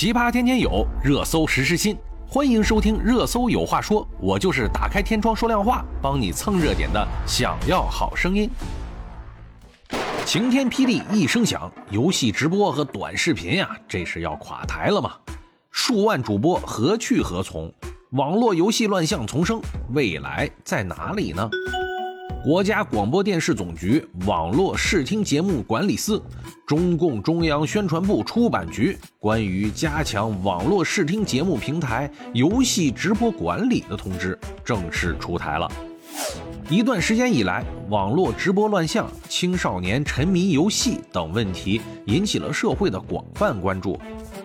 奇葩天天有，热搜时时新，欢迎收听《热搜有话说》，我就是打开天窗说亮话，帮你蹭热点的。想要好声音，晴天霹雳一声响，游戏直播和短视频呀，这是要垮台了吗？数万主播何去何从？网络游戏乱象丛生，未来在哪里呢？国家广播电视总局网络视听节目管理司、中共中央宣传部出版局关于加强网络视听节目平台游戏直播管理的通知正式出台了。一段时间以来，网络直播乱象、青少年沉迷游戏等问题引起了社会的广泛关注。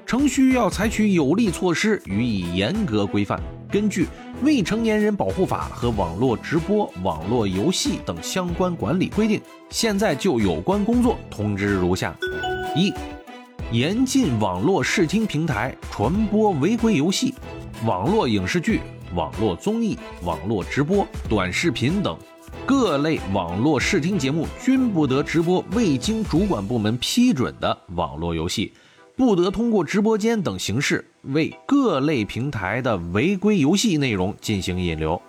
程序要采取有力措施予以严格规范。根据《未成年人保护法》和网络直播、网络游戏等相关管理规定，现在就有关工作通知如下：一、严禁网络视听平台传播违规游戏、网络影视剧、网络综艺、网络直播、短视频等各类网络视听节目，均不得直播未经主管部门批准的网络游戏。不得通过直播间等形式为各类平台的违规游戏内容进行引流。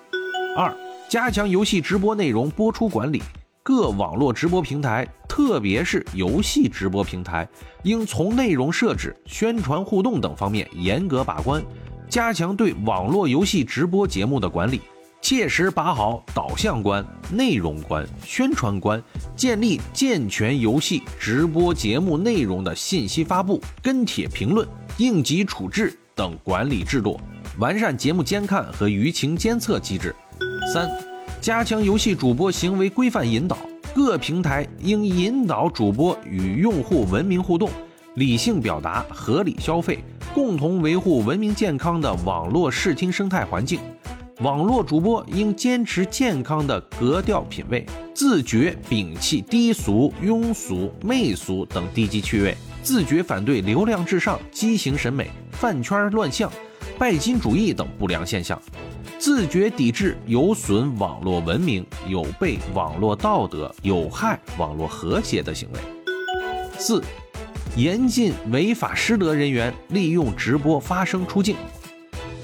二、加强游戏直播内容播出管理，各网络直播平台，特别是游戏直播平台，应从内容设置、宣传互动等方面严格把关，加强对网络游戏直播节目的管理。切实把好导向关、内容关、宣传关，建立健全游戏直播节目内容的信息发布、跟帖评论、应急处置等管理制度，完善节目监看和舆情监测机制。三、加强游戏主播行为规范引导，各平台应引导主播与用户文明互动、理性表达、合理消费，共同维护文明健康的网络视听生态环境。网络主播应坚持健康的格调品味，自觉摒弃低俗、庸俗、媚俗等低级趣味，自觉反对流量至上、畸形审美、饭圈乱象、拜金主义等不良现象，自觉抵制有损网络文明、有悖网络道德、有害网络和谐的行为。四、严禁违法失德人员利用直播发声出镜。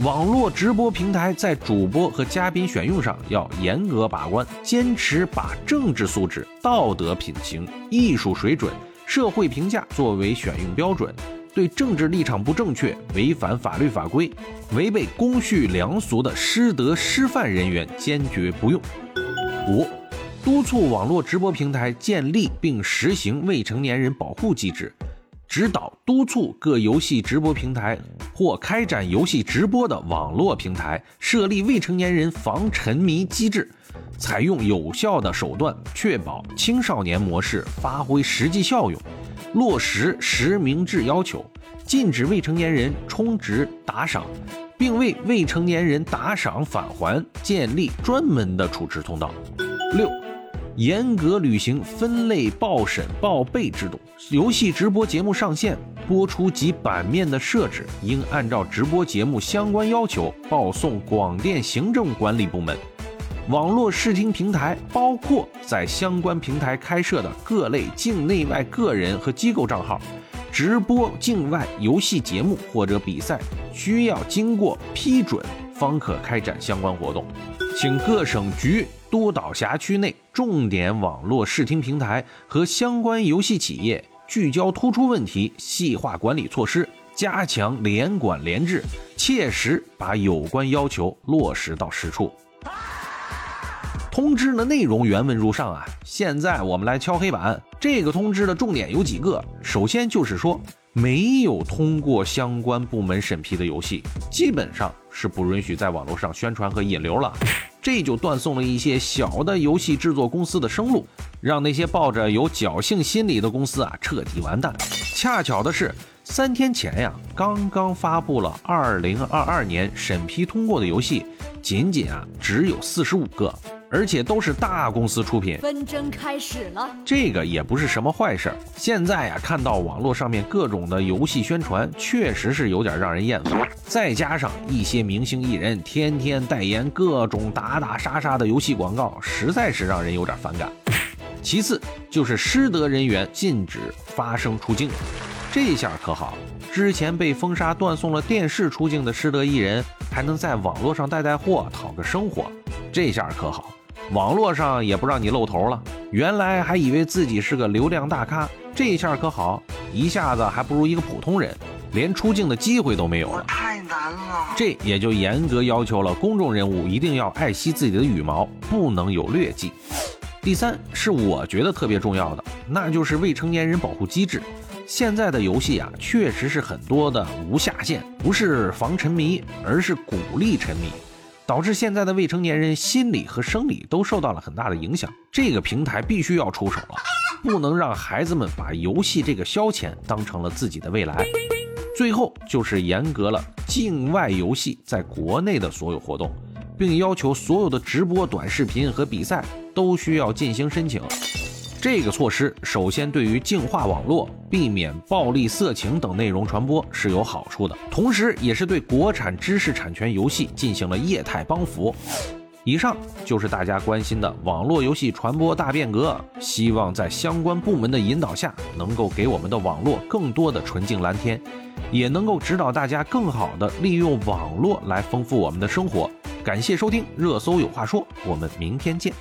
网络直播平台在主播和嘉宾选用上要严格把关，坚持把政治素质、道德品行、艺术水准、社会评价作为选用标准，对政治立场不正确、违反法律法规、违背公序良俗的师德师范人员坚决不用。五、督促网络直播平台建立并实行未成年人保护机制。指导督促各游戏直播平台或开展游戏直播的网络平台设立未成年人防沉迷机制，采用有效的手段，确保青少年模式发挥实际效用，落实实名制要求，禁止未成年人充值打赏，并为未成年人打赏返还建立专门的处置通道。六。严格履行分类报审报备制度，游戏直播节目上线、播出及版面的设置，应按照直播节目相关要求报送广电行政管理部门。网络视听平台，包括在相关平台开设的各类境内外个人和机构账号，直播境外游戏节目或者比赛，需要经过批准方可开展相关活动。请各省局。督导辖区内重点网络视听平台和相关游戏企业，聚焦突出问题，细化管理措施，加强联管联治，切实把有关要求落实到实处。通知的内容原文如上啊，现在我们来敲黑板。这个通知的重点有几个，首先就是说，没有通过相关部门审批的游戏，基本上是不允许在网络上宣传和引流了。这就断送了一些小的游戏制作公司的生路，让那些抱着有侥幸心理的公司啊彻底完蛋。恰巧的是，三天前呀，刚刚发布了二零二二年审批通过的游戏，仅仅啊只有四十五个。而且都是大公司出品，纷争开始了。这个也不是什么坏事。现在呀，看到网络上面各种的游戏宣传，确实是有点让人厌烦。再加上一些明星艺人天天代言各种打打杀杀的游戏广告，实在是让人有点反感。其次就是失德人员禁止发声出镜。这下可好，之前被封杀断送了电视出镜的失德艺人，还能在网络上带带货，讨个生活。这下可好，网络上也不让你露头了。原来还以为自己是个流量大咖，这下可好，一下子还不如一个普通人，连出镜的机会都没有了。太难了。这也就严格要求了公众人物一定要爱惜自己的羽毛，不能有劣迹。第三是我觉得特别重要的，那就是未成年人保护机制。现在的游戏啊，确实是很多的无下限，不是防沉迷，而是鼓励沉迷。导致现在的未成年人心理和生理都受到了很大的影响。这个平台必须要出手了，不能让孩子们把游戏这个消遣当成了自己的未来。最后就是严格了境外游戏在国内的所有活动，并要求所有的直播、短视频和比赛都需要进行申请。这个措施首先对于净化网络、避免暴力、色情等内容传播是有好处的，同时也是对国产知识产权游戏进行了业态帮扶。以上就是大家关心的网络游戏传播大变革，希望在相关部门的引导下，能够给我们的网络更多的纯净蓝天，也能够指导大家更好的利用网络来丰富我们的生活。感谢收听热搜有话说，我们明天见。